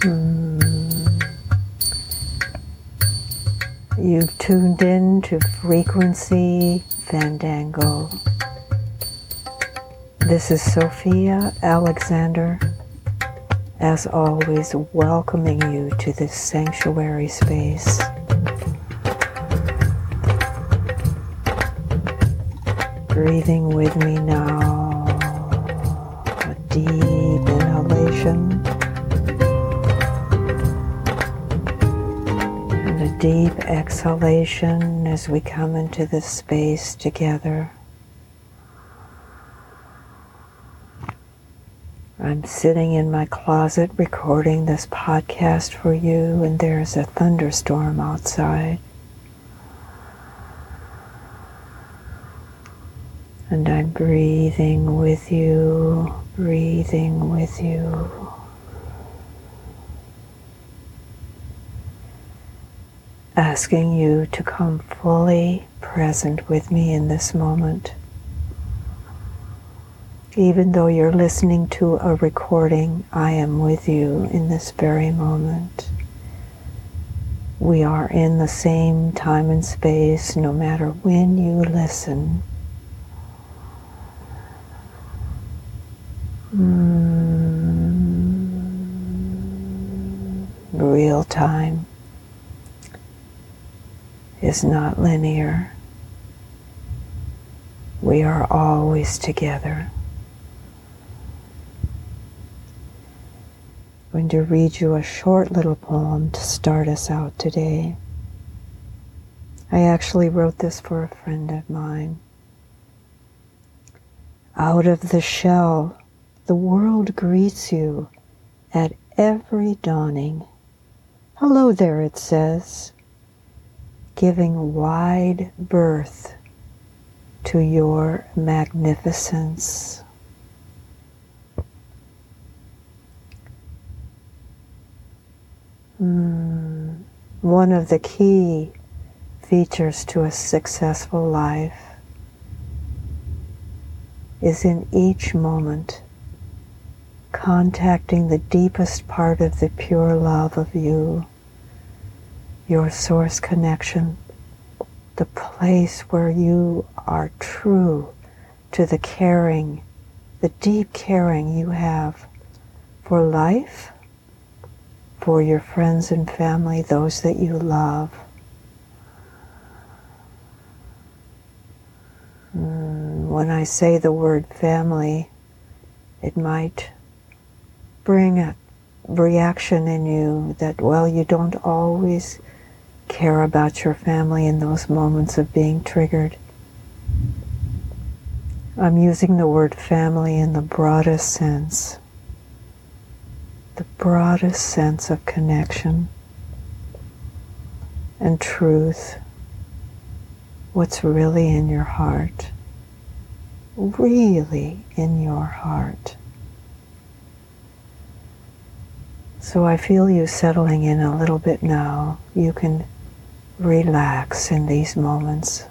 Mm. You've tuned in to Frequency Fandango. This is Sophia Alexander, as always, welcoming you to this sanctuary space. Breathing with me now, a deep inhalation deep exhalation as we come into this space together. I'm sitting in my closet recording this podcast for you, and there's a thunderstorm outside. And I'm breathing with you, breathing with you. Asking you to come fully present with me in this moment. Even though you're listening to a recording, I am with you in this very moment. We are in the same time and space no matter when you listen. Mm, real time is not linear. We are always together. I'm going to read you a short little poem to start us out today. I actually wrote this for a friend of mine. Out of the shell the world greets you at every dawning. Hello there, it says, giving wide berth to your magnificence. Mm. One of the key features to a successful life is in each moment contacting the deepest part of the pure love of you, your source connection, the place where you are true to the caring, the deep caring you have for life, for your friends and family, those that you love. Mm, when I say the word family, it might bring a reaction in you that, well, you don't always care about your family in those moments of being triggered. I'm using the word family in the broadest sense, the broadest sense of connection and truth, what's really in your heart, really in your heart. So I feel you settling in a little bit now. You can relax in these moments.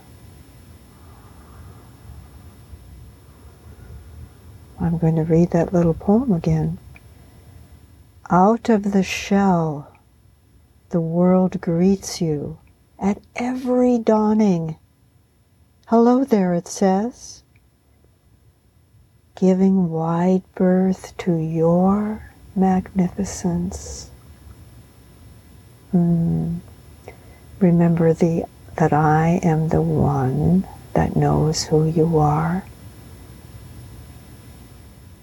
I'm going to read that little poem again. Out of the shell, the world greets you at every dawning. Hello there, it says, giving wide berth to your magnificence. Mm. Remember the that I am the one that knows who you are,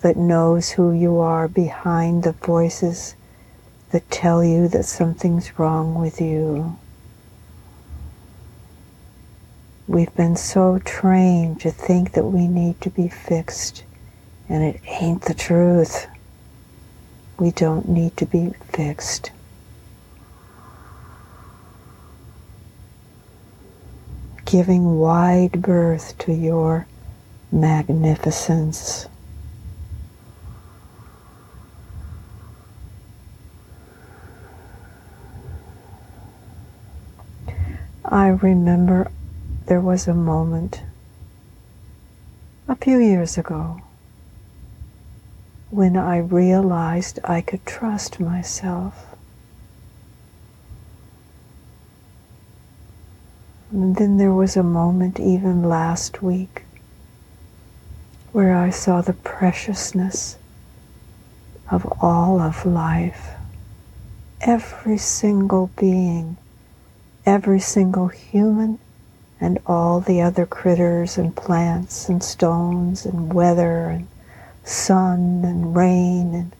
that knows who you are behind the voices that tell you that something's wrong with you. We've been so trained to think that we need to be fixed, and it ain't the truth. We don't need to be fixed. Giving wide berth to your magnificence. I remember there was a moment a few years ago when I realized I could trust myself. And then there was a moment, even last week, where I saw the preciousness of all of life. Every single being, every single human, and all the other critters and plants and stones and weather and sun and rain and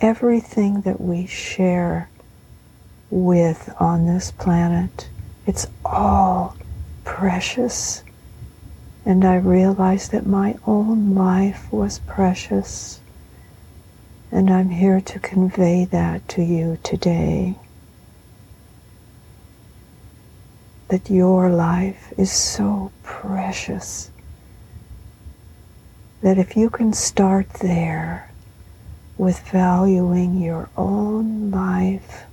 everything that we share with on this planet. It's all precious. And I realized that my own life was precious. And I'm here to convey that to you today. That your life is so precious that if you can start there with valuing your own life,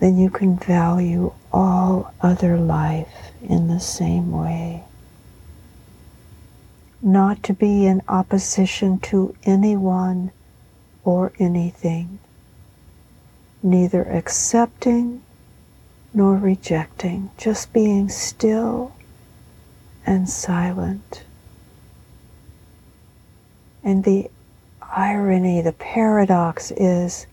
then you can value all other life in the same way. Not to be in opposition to anyone or anything, neither accepting nor rejecting, just being still and silent. And the irony, the paradox is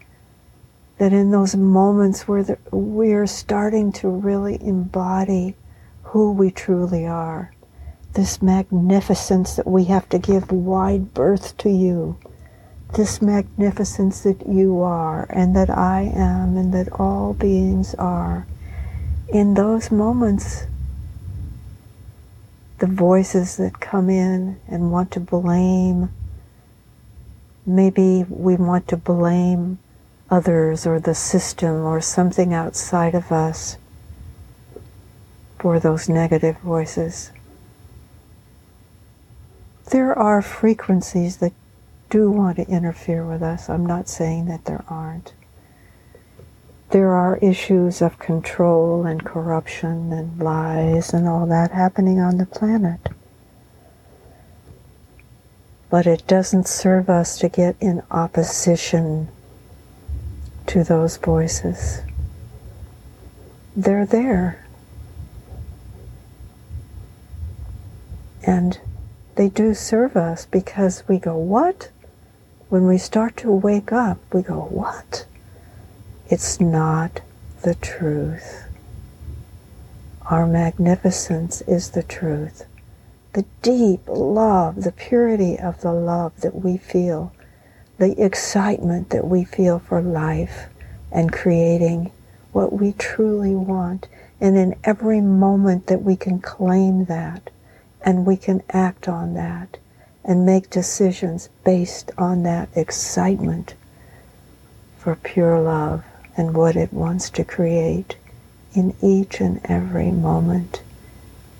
that in those moments where the, we're starting to really embody who we truly are, this magnificence that we have to give wide berth to you, this magnificence that you are and that I am and that all beings are, in those moments, the voices that come in and want to blame, maybe we want to blame others or the system or something outside of us for those negative voices. There are frequencies that do want to interfere with us. I'm not saying that there aren't. There are issues of control and corruption and lies and all that happening on the planet. But it doesn't serve us to get in opposition to those voices. They're there. And they do serve us because we go, What? When we start to wake up, we go, What? It's not the truth. Our magnificence is the truth. The deep love, the purity of the love that we feel the excitement that we feel for life and creating what we truly want. And in every moment that we can claim that and we can act on that and make decisions based on that excitement for pure love and what it wants to create in each and every moment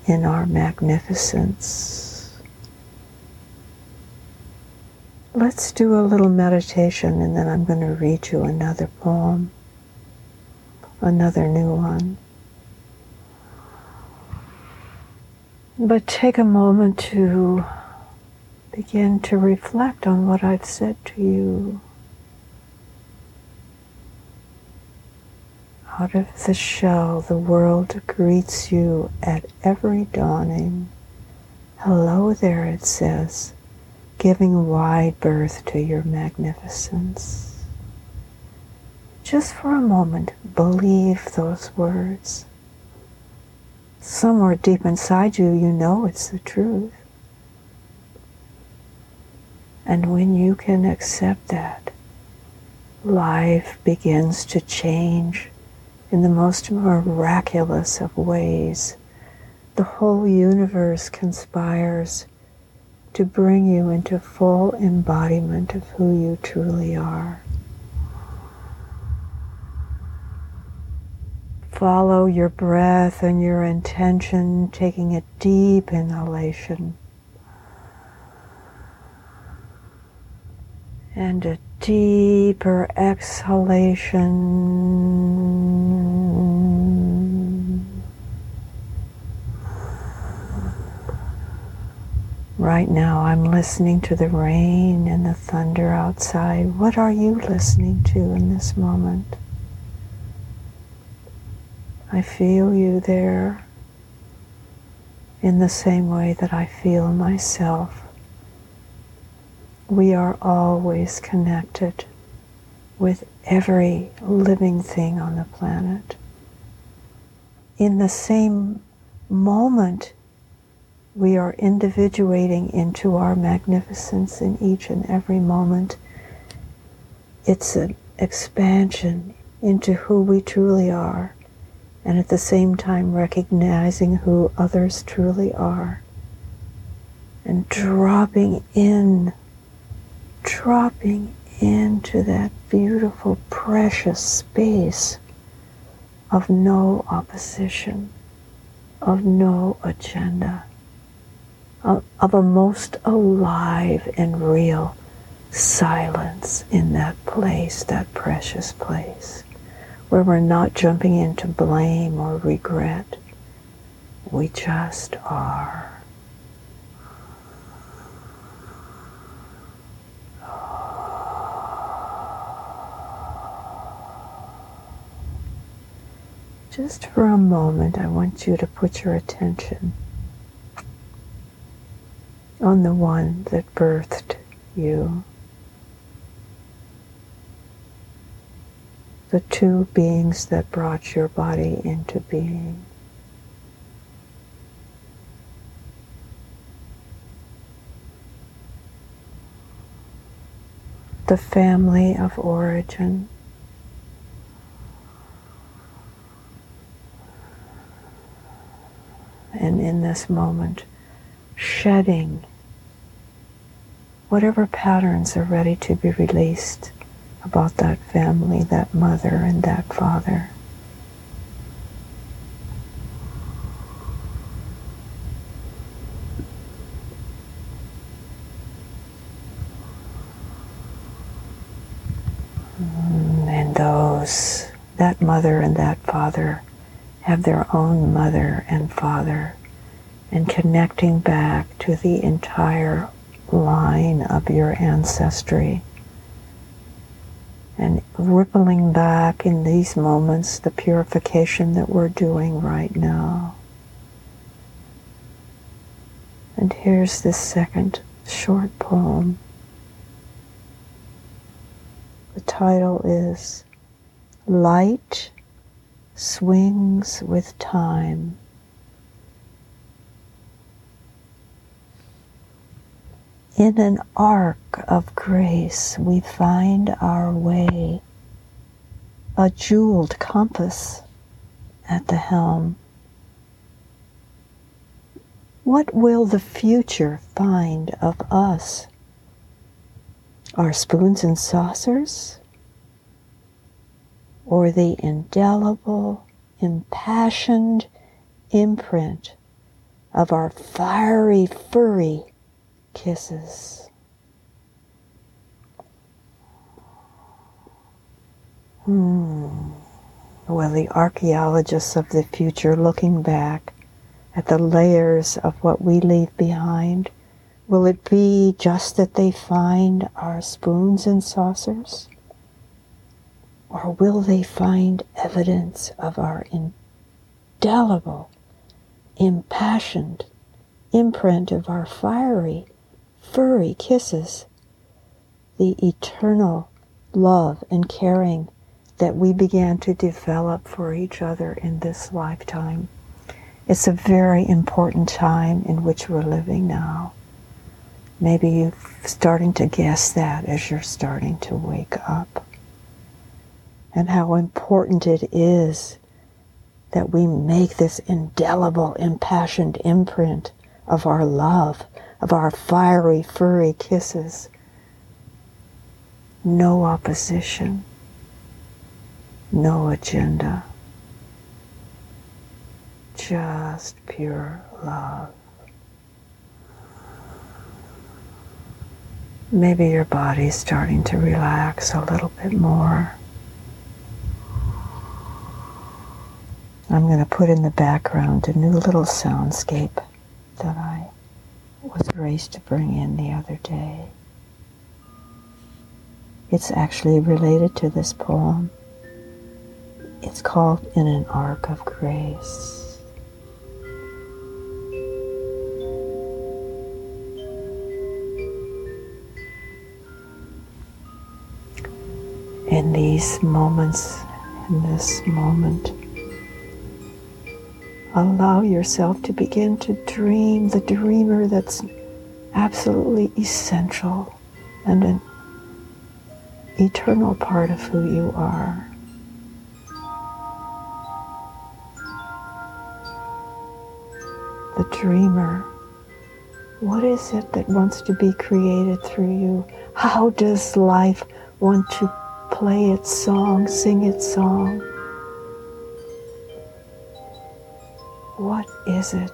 in our magnificence. Let's do a little meditation and then I'm going to read you another poem, another new one. But take a moment to begin to reflect on what I've said to you. Out of the shell, the world greets you at every dawning. Hello there, it says giving wide berth to your magnificence. Just for a moment, believe those words. Somewhere deep inside you, you know it's the truth. And when you can accept that, life begins to change in the most miraculous of ways. The whole universe conspires to bring you into full embodiment of who you truly are. Follow your breath and your intention, taking a deep inhalation and a deeper exhalation. Right now, I'm listening to the rain and the thunder outside. What are you listening to in this moment? I feel you there in the same way that I feel myself. We are always connected with every living thing on the planet. In the same moment, we are individuating into our magnificence in each and every moment. It's an expansion into who we truly are, and at the same time recognizing who others truly are, and dropping in, dropping into that beautiful, precious space of no opposition, of no agenda, of, a most alive and real silence in that place, that precious place, where we're not jumping into blame or regret. We just are. Just for a moment, I want you to put your attention on the one that birthed you. The two beings that brought your body into being. The family of origin. and in this moment, shedding whatever patterns are ready to be released about that family, that mother, and that father. Mm, and those, that mother and that father, have their own mother and father and connecting back to the entire line of your ancestry and rippling back in these moments the purification that we're doing right now. And here's this second short poem. The title is Light swings with time. In an arc of grace, we find our way, a jeweled compass at the helm. What will the future find of us? Our spoons and saucers? or the indelible, impassioned imprint of our fiery, furry kisses. Hmm. Will the archaeologists of the future looking back at the layers of what we leave behind, will it be just that they find our spoons and saucers? Or will they find evidence of our indelible, impassioned imprint of our fiery, furry kisses, the eternal love and caring that we began to develop for each other in this lifetime? It's a very important time in which we're living now. Maybe you're starting to guess that as you're starting to wake up and how important it is that we make this indelible, impassioned imprint of our love, of our fiery, furry kisses. No opposition, no agenda, just pure love. Maybe your body's starting to relax a little bit more. I'm going to put in the background a new little soundscape that I was Grace to bring in the other day. It's actually related to this poem. It's called In an Arc of Grace. In these moments, in this moment, allow yourself to begin to dream the dreamer that's absolutely essential and an eternal part of who you are. The dreamer. What is it that wants to be created through you? How does life want to play its song, sing its song? What is it?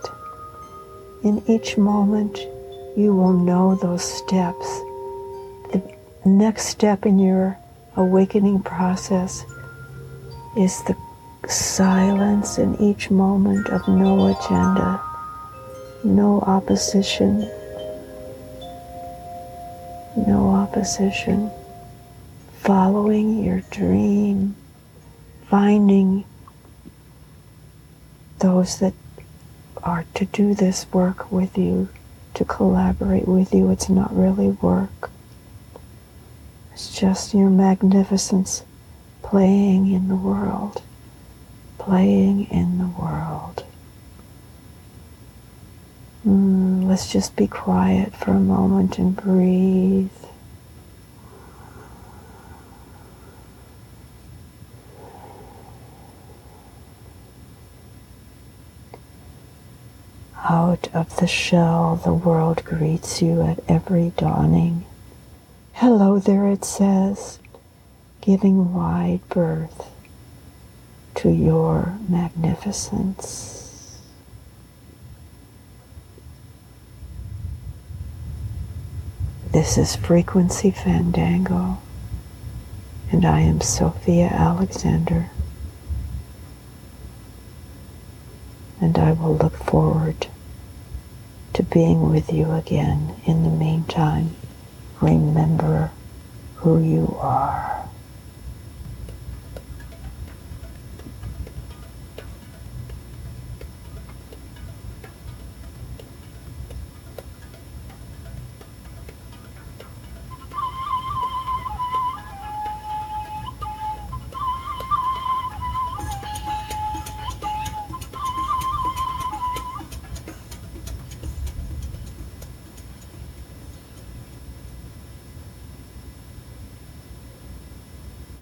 In each moment, you will know those steps. The next step in your awakening process is the silence in each moment of no agenda, no opposition, no opposition, following your dream, finding those that are to do this work with you, to collaborate with you. It's not really work. It's just your magnificence playing in the world, playing in the world. Mm, let's just be quiet for a moment and breathe. Of the shell, the world greets you at every dawning. Hello there, it says, giving wide berth to your magnificence. This is Frequency Fandango, and I am Sophia Alexander. And I will look forward to being with you again. In the meantime, remember who you are.